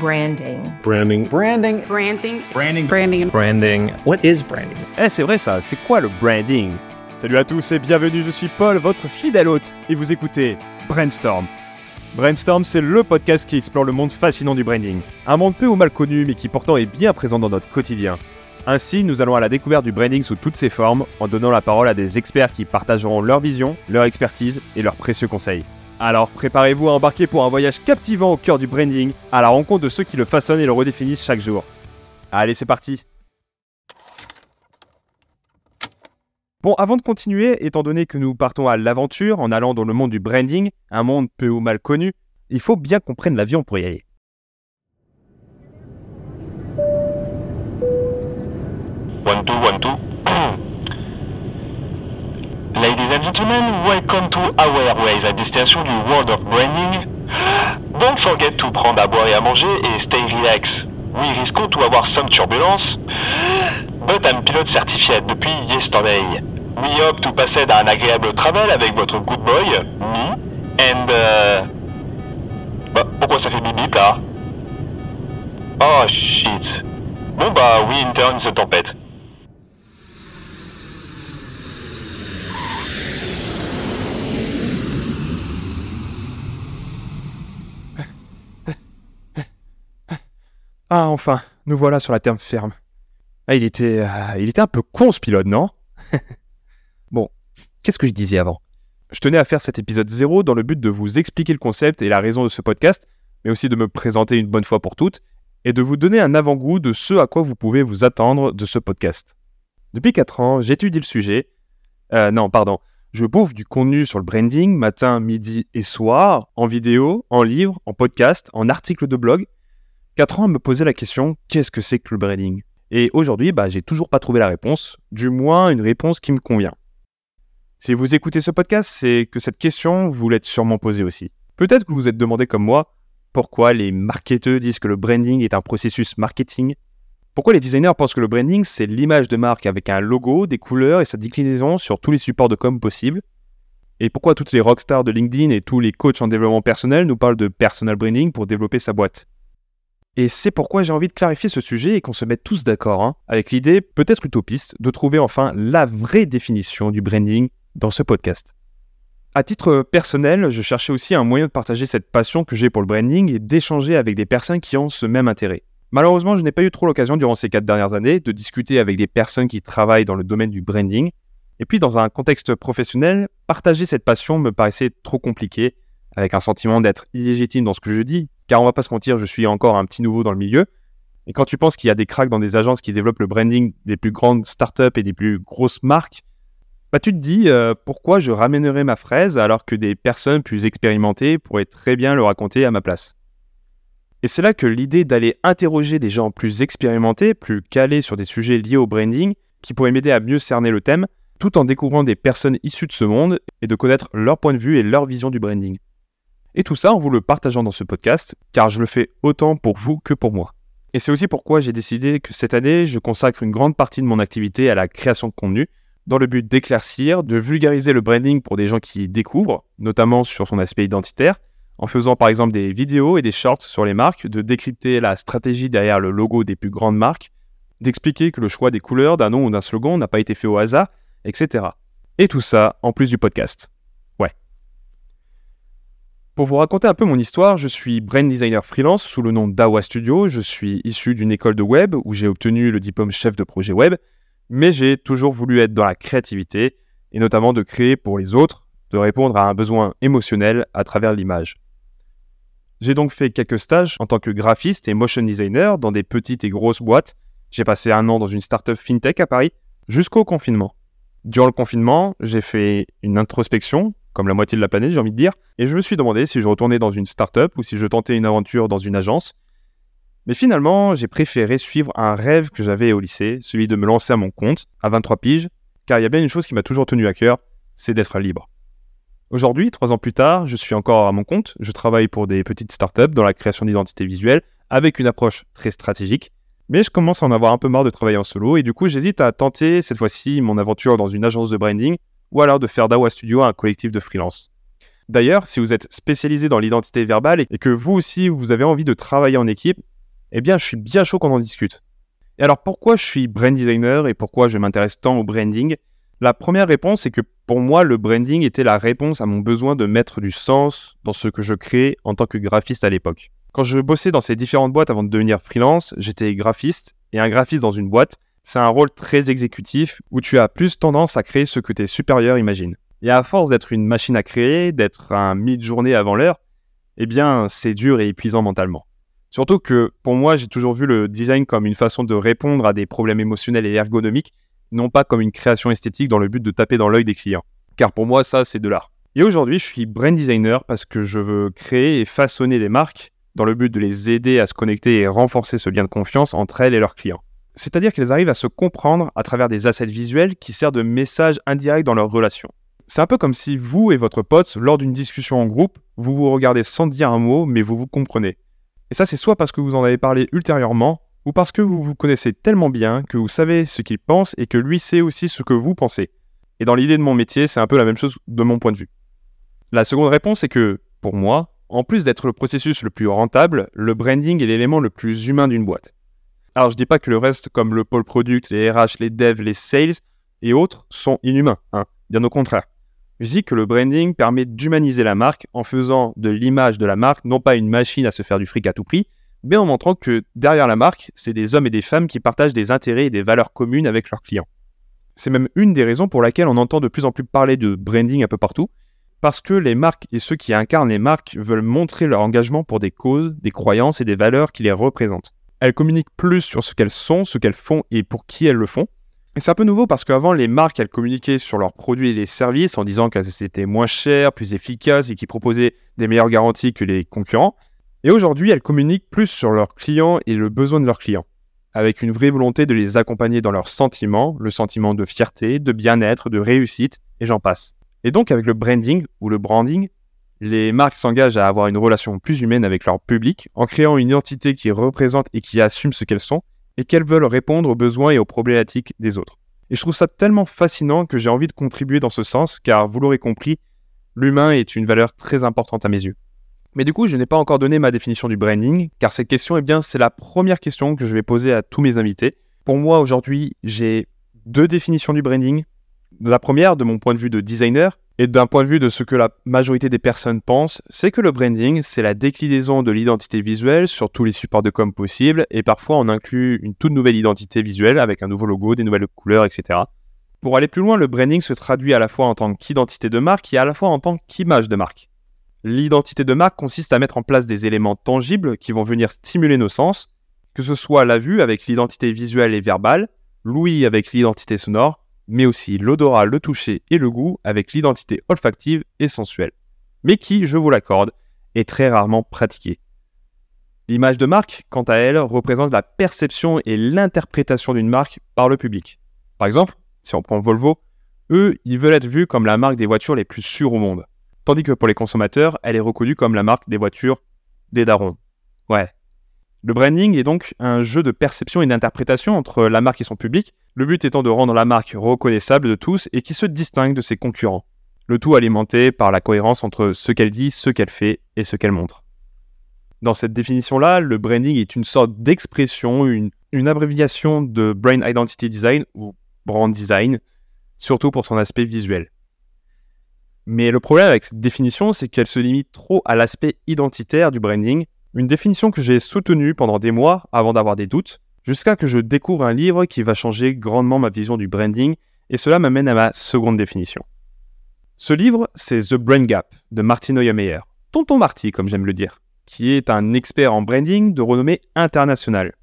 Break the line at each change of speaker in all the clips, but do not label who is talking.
Branding.
Branding.
Branding.
Branding.
Branding.
Branding.
Branding. What is branding?
Eh, c'est vrai ça, c'est quoi le branding? Salut à tous et bienvenue, je suis Paul, votre fidèle hôte, et vous écoutez Brainstorm. Brainstorm, c'est le podcast qui explore le monde fascinant du branding. Un monde peu ou mal connu, mais qui pourtant est bien présent dans notre quotidien. Ainsi, nous allons à la découverte du branding sous toutes ses formes, en donnant la parole à des experts qui partageront leur vision, leur expertise et leurs précieux conseils. Alors préparez-vous à embarquer pour un voyage captivant au cœur du branding, à la rencontre de ceux qui le façonnent et le redéfinissent chaque jour. Allez, c'est parti Bon, avant de continuer, étant donné que nous partons à l'aventure en allant dans le monde du branding, un monde peu ou mal connu, il faut bien qu'on prenne l'avion pour y aller.
One, two, one, two. Ladies and gentlemen, welcome to our airways à destination du World of Branding. Don't forget to prendre à boire et à manger et stay relax. We risquons to avoir some turbulence, but I'm pilot certifié depuis yesterday. We hope to passer un agréable travel avec votre good boy, me, and... euh, Bah, pourquoi ça fait bip là? Oh shit. Bon bah, we intern the tempête.
Ah, enfin, nous voilà sur la terre ferme. Ah, il était, euh, il était un peu con ce pilote, non? Bon, qu'est-ce que je disais avant? Je tenais à faire cet épisode 0 dans le but de vous expliquer le concept et la raison de ce podcast, mais aussi de me présenter une bonne fois pour toutes, et de vous donner un avant-goût de ce à quoi vous pouvez vous attendre de ce podcast. Depuis 4 ans, j'étudie le sujet. Euh, non, pardon. Je bouffe du contenu sur le branding matin, midi et soir, en vidéo, en livre, en podcast, en article de blog. 4 ans à me poser la question qu'est-ce que c'est que le branding? Et aujourd'hui, bah, j'ai toujours pas trouvé la réponse, du moins une réponse qui me convient. Si vous écoutez ce podcast, c'est que cette question vous l'êtes sûrement posée aussi. Peut-être que vous vous êtes demandé comme moi pourquoi les marketeurs disent que le branding est un processus marketing? Pourquoi les designers pensent que le branding c'est l'image de marque avec un logo, des couleurs et sa déclinaison sur tous les supports de com possibles? Et pourquoi toutes les rockstars de LinkedIn et tous les coachs en développement personnel nous parlent de personal branding pour développer sa boîte? Et c'est pourquoi j'ai envie de clarifier ce sujet et qu'on se mette tous d'accord, hein, avec l'idée, peut-être utopiste, de trouver enfin la vraie définition du branding dans ce podcast. À titre personnel, je cherchais aussi un moyen de partager cette passion que j'ai pour le branding et d'échanger avec des personnes qui ont ce même intérêt. Malheureusement, je n'ai pas eu trop l'occasion durant ces quatre dernières années de discuter avec des personnes qui travaillent dans le domaine du branding. Et puis, dans un contexte professionnel, partager cette passion me paraissait trop compliqué, avec un sentiment d'être illégitime dans ce que je dis, car on va pas se mentir, je suis encore un petit nouveau dans le milieu. Et quand tu penses qu'il y a des cracks dans des agences qui développent le branding des plus grandes startups et des plus grosses marques, bah tu te dis euh, pourquoi je ramènerais ma fraise alors que des personnes plus expérimentées pourraient très bien le raconter à ma place? Et c'est là que l'idée d'aller interroger des gens plus expérimentés, plus calés sur des sujets liés au branding, qui pourraient m'aider à mieux cerner le thème, tout en découvrant des personnes issues de ce monde et de connaître leur point de vue et leur vision du branding. Et tout ça en vous le partageant dans ce podcast, car je le fais autant pour vous que pour moi. Et c'est aussi pourquoi j'ai décidé que cette année, je consacre une grande partie de mon activité à la création de contenu, dans le but d'éclaircir, de vulgariser le branding pour des gens qui découvrent, notamment sur son aspect identitaire, en faisant par exemple des vidéos et des shorts sur les marques, de décrypter la stratégie derrière le logo des plus grandes marques, d'expliquer que le choix des couleurs, d'un nom ou d'un slogan n'a pas été fait au hasard, etc. Et tout ça en plus du podcast. Pour vous raconter un peu mon histoire, je suis brand designer freelance sous le nom d'Awa Studio. Je suis issu d'une école de web où j'ai obtenu le diplôme chef de projet web, mais j'ai toujours voulu être dans la créativité et notamment de créer pour les autres, de répondre à un besoin émotionnel à travers l'image. J'ai donc fait quelques stages en tant que graphiste et motion designer dans des petites et grosses boîtes. J'ai passé un an dans une startup fintech à Paris jusqu'au confinement. Durant le confinement, j'ai fait une introspection, comme la moitié de la planète, j'ai envie de dire, et je me suis demandé si je retournais dans une startup ou si je tentais une aventure dans une agence. Mais finalement, j'ai préféré suivre un rêve que j'avais au lycée, celui de me lancer à mon compte, à 23 piges, car il y a bien une chose qui m'a toujours tenu à cœur, c'est d'être libre. Aujourd'hui, trois ans plus tard, je suis encore à mon compte, je travaille pour des petites startups dans la création d'identité visuelle, avec une approche très stratégique, mais je commence à en avoir un peu marre de travailler en solo, et du coup j'hésite à tenter cette fois-ci mon aventure dans une agence de branding, ou alors de faire d'Awa Studio un collectif de freelance. D'ailleurs, si vous êtes spécialisé dans l'identité verbale et que vous aussi vous avez envie de travailler en équipe, eh bien je suis bien chaud qu'on en discute. Et alors pourquoi je suis brand designer et pourquoi je m'intéresse tant au branding? La première réponse est que pour moi le branding était la réponse à mon besoin de mettre du sens dans ce que je crée en tant que graphiste à l'époque. Quand je bossais dans ces différentes boîtes avant de devenir freelance, j'étais graphiste et un graphiste dans une boîte, c'est un rôle très exécutif où tu as plus tendance à créer ce que tes supérieurs imaginent. Et à force d'être une machine à créer, d'être un mi-journée avant l'heure, eh bien, c'est dur et épuisant mentalement. Surtout que pour moi, j'ai toujours vu le design comme une façon de répondre à des problèmes émotionnels et ergonomiques, non pas comme une création esthétique dans le but de taper dans l'œil des clients. Car pour moi, ça, c'est de l'art. Et aujourd'hui, je suis brand designer parce que je veux créer et façonner des marques dans le but de les aider à se connecter et renforcer ce lien de confiance entre elles et leurs clients. C'est-à-dire qu'elles arrivent à se comprendre à travers des assets visuels qui servent de message indirect dans leur relation. C'est un peu comme si vous et votre pote, lors d'une discussion en groupe, vous vous regardez sans dire un mot, mais vous vous comprenez. Et ça, c'est soit parce que vous en avez parlé ultérieurement, ou parce que vous vous connaissez tellement bien que vous savez ce qu'il pense et que lui sait aussi ce que vous pensez. Et dans l'idée de mon métier, c'est un peu la même chose de mon point de vue. La seconde réponse est que, pour moi, en plus d'être le processus le plus rentable, le branding est l'élément le plus humain d'une boîte. Alors je dis pas que le reste, comme le pôle product, les RH, les devs, les sales et autres, sont inhumains, hein. bien au contraire. Je dis que le branding permet d'humaniser la marque en faisant de l'image de la marque non pas une machine à se faire du fric à tout prix, mais en montrant que derrière la marque, c'est des hommes et des femmes qui partagent des intérêts et des valeurs communes avec leurs clients. C'est même une des raisons pour laquelle on entend de plus en plus parler de branding un peu partout, parce que les marques et ceux qui incarnent les marques veulent montrer leur engagement pour des causes, des croyances et des valeurs qui les représentent. Elles communiquent plus sur ce qu'elles sont, ce qu'elles font et pour qui elles le font, et c'est un peu nouveau parce qu'avant, les marques, elles communiquaient sur leurs produits et les services en disant qu'elles étaient moins chères, plus efficaces et qui proposaient des meilleures garanties que les concurrents. Et aujourd'hui, elles communiquent plus sur leurs clients et le besoin de leurs clients, avec une vraie volonté de les accompagner dans leurs sentiments, le sentiment de fierté, de bien-être, de réussite, et j'en passe. Et donc, avec le branding ou le branding, les marques s'engagent à avoir une relation plus humaine avec leur public en créant une identité qui représente et qui assume ce qu'elles sont et qu'elles veulent répondre aux besoins et aux problématiques des autres. Et je trouve ça tellement fascinant que j'ai envie de contribuer dans ce sens, car vous l'aurez compris, l'humain est une valeur très importante à mes yeux. Mais du coup, je n'ai pas encore donné ma définition du branding, car cette question, eh bien, c'est la première question que je vais poser à tous mes invités. Pour moi, aujourd'hui, j'ai deux définitions du branding. La première, de mon point de vue de designer, et d'un point de vue de ce que la majorité des personnes pensent, c'est que le branding, c'est la déclinaison de l'identité visuelle sur tous les supports de com possibles, et parfois on inclut une toute nouvelle identité visuelle avec un nouveau logo, des nouvelles couleurs, etc. Pour aller plus loin, le branding se traduit à la fois en tant qu'identité de marque et à la fois en tant qu'image de marque. L'identité de marque consiste à mettre en place des éléments tangibles qui vont venir stimuler nos sens, que ce soit la vue avec l'identité visuelle et verbale, l'ouïe avec l'identité sonore, mais aussi l'odorat, le toucher et le goût avec l'identité olfactive et sensuelle, mais qui, je vous l'accorde, est très rarement pratiquée. L'image de marque, quant à elle, représente la perception et l'interprétation d'une marque par le public. Par exemple, si on prend Volvo, eux, ils veulent être vus comme la marque des voitures les plus sûres au monde. Tandis que pour les consommateurs, elle est reconnue comme la marque des voitures des darons. Ouais. Le branding est donc un jeu de perception et d'interprétation entre la marque et son public, le but étant de rendre la marque reconnaissable de tous et qui se distingue de ses concurrents. Le tout alimenté par la cohérence entre ce qu'elle dit, ce qu'elle fait et ce qu'elle montre. Dans cette définition-là, le branding est une sorte d'expression, une, abréviation de Brain Identity Design ou Brand Design, surtout pour son aspect visuel. Mais le problème avec cette définition, c'est qu'elle se limite trop à l'aspect identitaire du branding, une définition que j'ai soutenue pendant des mois avant d'avoir des doutes, jusqu'à que je découvre un livre qui va changer grandement ma vision du branding, et cela m'amène à ma seconde définition. Ce livre, c'est The Brain Gap de Martin Oyermeyer, Tonton Marty comme j'aime le dire, qui est un expert en branding de renommée internationale.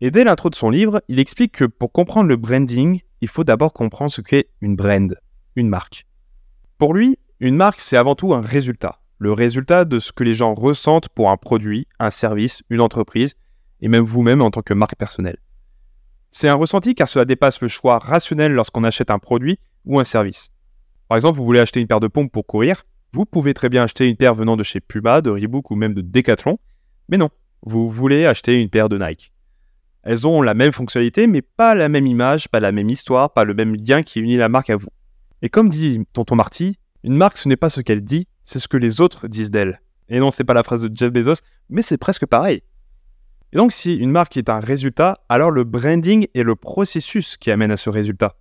Et dès l'intro de son livre, il explique que pour comprendre le branding, il faut d'abord comprendre ce qu'est une brand, une marque. Pour lui, une marque, c'est avant tout un résultat, le résultat de ce que les gens ressentent pour un produit, un service, une entreprise, et même vous-même en tant que marque personnelle. C'est un ressenti car cela dépasse le choix rationnel lorsqu'on achète un produit ou un service. Par exemple, vous voulez acheter une paire de pompes pour courir, vous pouvez très bien acheter une paire venant de chez Puma, de Reebok ou même de Decathlon, mais non, vous voulez acheter une paire de Nike. Elles ont la même fonctionnalité, mais pas la même image, pas la même histoire, pas le même lien qui unit la marque à vous. Et comme dit Tonton Marty, une marque ce n'est pas ce qu'elle dit, c'est ce que les autres disent d'elle. Et non, c'est pas la phrase de Jeff Bezos, mais c'est presque pareil. Et donc, si une marque est un résultat, alors le branding est le processus qui amène à ce résultat.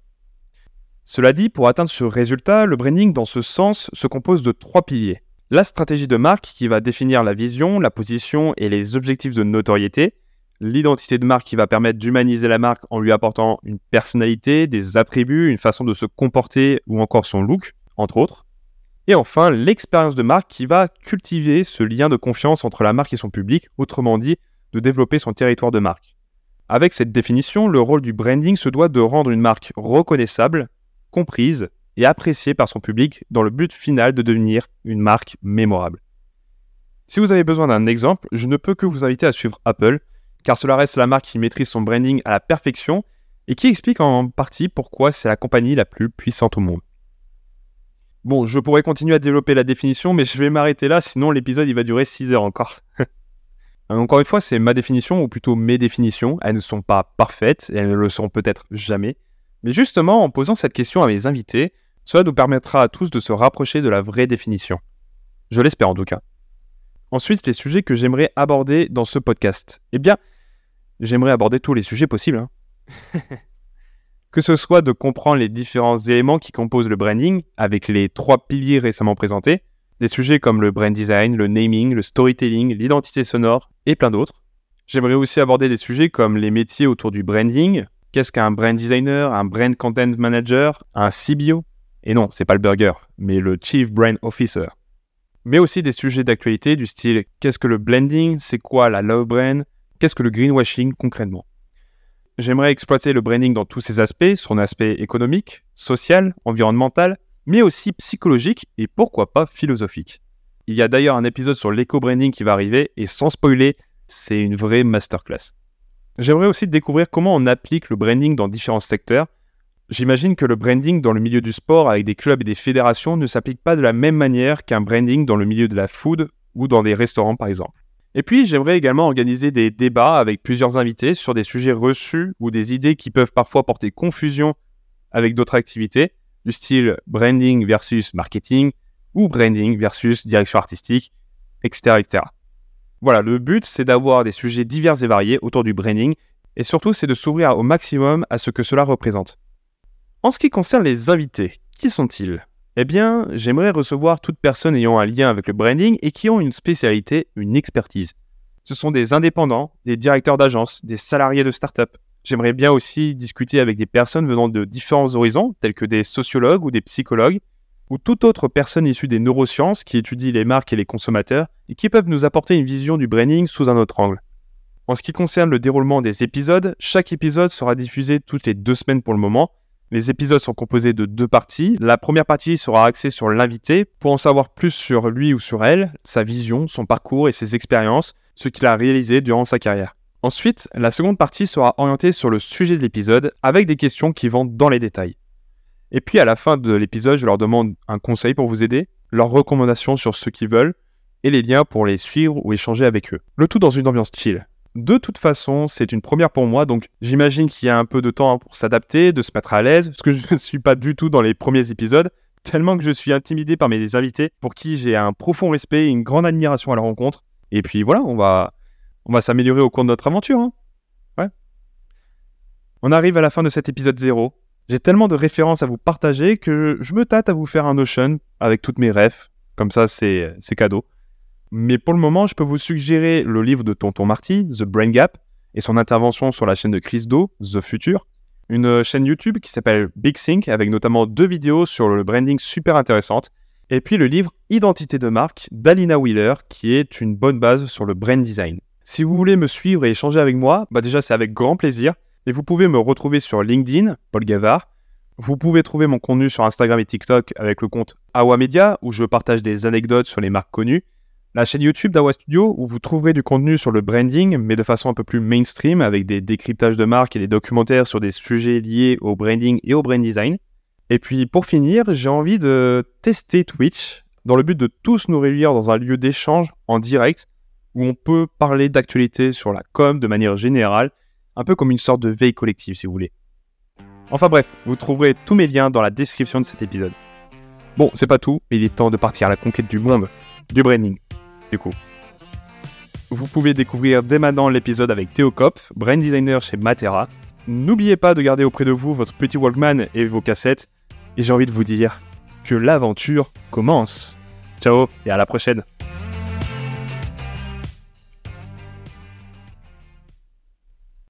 Cela dit, pour atteindre ce résultat, le branding dans ce sens se compose de trois piliers. La stratégie de marque qui va définir la vision, la position et les objectifs de notoriété. L'identité de marque qui va permettre d'humaniser la marque en lui apportant une personnalité, des attributs, une façon de se comporter ou encore son look, entre autres. Et enfin, l'expérience de marque qui va cultiver ce lien de confiance entre la marque et son public, autrement dit, de développer son territoire de marque. Avec cette définition, le rôle du branding se doit de rendre une marque reconnaissable, comprise et appréciée par son public dans le but final de devenir une marque mémorable. Si vous avez besoin d'un exemple, je ne peux que vous inviter à suivre Apple, car cela reste la marque qui maîtrise son branding à la perfection et qui explique en partie pourquoi c'est la compagnie la plus puissante au monde. Bon, je pourrais continuer à développer la définition, mais je vais m'arrêter là, sinon l'épisode il va durer 6 heures encore. encore une fois, c'est ma définition, ou plutôt mes définitions. Elles ne sont pas parfaites, elles ne le seront peut-être jamais. Mais justement, en posant cette question à mes invités, cela nous permettra à tous de se rapprocher de la vraie définition. Je l'espère en tout cas. Ensuite, les sujets que j'aimerais aborder dans ce podcast. Eh bien, j'aimerais aborder tous les sujets possibles. Hein. que ce soit de comprendre les différents éléments qui composent le branding, avec les trois piliers récemment présentés, des sujets comme le brand design, le naming, le storytelling, l'identité sonore et plein d'autres. J'aimerais aussi aborder des sujets comme les métiers autour du branding, qu'est-ce qu'un brand designer, un brand content manager, un CBO, et non, c'est pas le burger, mais le Chief Brand Officer. Mais aussi des sujets d'actualité du style qu'est-ce que le blending, c'est quoi la love brand, qu'est-ce que le greenwashing concrètement? J'aimerais exploiter le branding dans tous ses aspects, son aspect économique, social, environnemental, mais aussi psychologique et pourquoi pas philosophique. Il y a d'ailleurs un épisode sur l'éco-branding qui va arriver et sans spoiler, c'est une vraie masterclass. J'aimerais aussi découvrir comment on applique le branding dans différents secteurs. J'imagine que le branding dans le milieu du sport avec des clubs et des fédérations ne s'applique pas de la même manière qu'un branding dans le milieu de la food ou dans des restaurants par exemple. Et puis, j'aimerais également organiser des débats avec plusieurs invités sur des sujets reçus ou des idées qui peuvent parfois porter confusion avec d'autres activités, du style branding versus marketing ou branding versus direction artistique, etc. etc. Voilà, le but, c'est d'avoir des sujets divers et variés autour du branding, et surtout, c'est de s'ouvrir au maximum à ce que cela représente. En ce qui concerne les invités, qui sont-ils? Eh bien, j'aimerais recevoir toute personne ayant un lien avec le branding et qui ont une spécialité, une expertise. Ce sont des indépendants, des directeurs d'agence, des salariés de start-up. J'aimerais bien aussi discuter avec des personnes venant de différents horizons, tels que des sociologues ou des psychologues, ou toute autre personne issue des neurosciences qui étudie les marques et les consommateurs et qui peuvent nous apporter une vision du branding sous un autre angle. En ce qui concerne le déroulement des épisodes, chaque épisode sera diffusé toutes les deux semaines pour le moment, les épisodes sont composés de deux parties. La première partie sera axée sur l'invité pour en savoir plus sur lui ou sur elle, sa vision, son parcours et ses expériences, ce qu'il a réalisé durant sa carrière. Ensuite, la seconde partie sera orientée sur le sujet de l'épisode avec des questions qui vont dans les détails. Et puis à la fin de l'épisode, je leur demande un conseil pour vous aider, leurs recommandations sur ce qu'ils veulent et les liens pour les suivre ou échanger avec eux. Le tout dans une ambiance chill. De toute façon, c'est une première pour moi, donc j'imagine qu'il y a un peu de temps pour s'adapter, de se mettre à l'aise, parce que je ne suis pas du tout dans les premiers épisodes, tellement que je suis intimidé par mes invités, pour qui j'ai un profond respect et une grande admiration à leur rencontre. Et puis voilà, on va, on va s'améliorer au cours de notre aventure. Hein. ouais. On arrive à la fin de cet épisode 0. J'ai tellement de références à vous partager que je, je me tâte à vous faire un Notion avec toutes mes refs. Comme ça, c'est cadeau. Mais pour le moment, je peux vous suggérer le livre de Tonton Marty, The Brain Gap, et son intervention sur la chaîne de Chris Do, The Future, une chaîne YouTube qui s'appelle Big Sync, avec notamment deux vidéos sur le branding super intéressantes, et puis le livre Identité de marque d'Alina Wheeler, qui est une bonne base sur le brand design. Si vous voulez me suivre et échanger avec moi, bah déjà c'est avec grand plaisir, et vous pouvez me retrouver sur LinkedIn, Paul Gavard. Vous pouvez trouver mon contenu sur Instagram et TikTok avec le compte Awa Media, où je partage des anecdotes sur les marques connues, la chaîne YouTube d'Awa Studio où vous trouverez du contenu sur le branding, mais de façon un peu plus mainstream, avec des décryptages de marques et des documentaires sur des sujets liés au branding et au brand design. Et puis pour finir, j'ai envie de tester Twitch dans le but de tous nous réunir dans un lieu d'échange en direct où on peut parler d'actualité sur la com de manière générale, un peu comme une sorte de veille collective si vous voulez. Enfin bref, vous trouverez tous mes liens dans la description de cet épisode. Bon, c'est pas tout, mais il est temps de partir à la conquête du monde, du branding, Vous pouvez découvrir dès maintenant l'épisode avec Théo Kopf, brand designer chez Matera. N'oubliez pas de garder auprès de vous votre petit Walkman et vos cassettes. Et j'ai envie de vous dire que l'aventure commence. Ciao et à la prochaine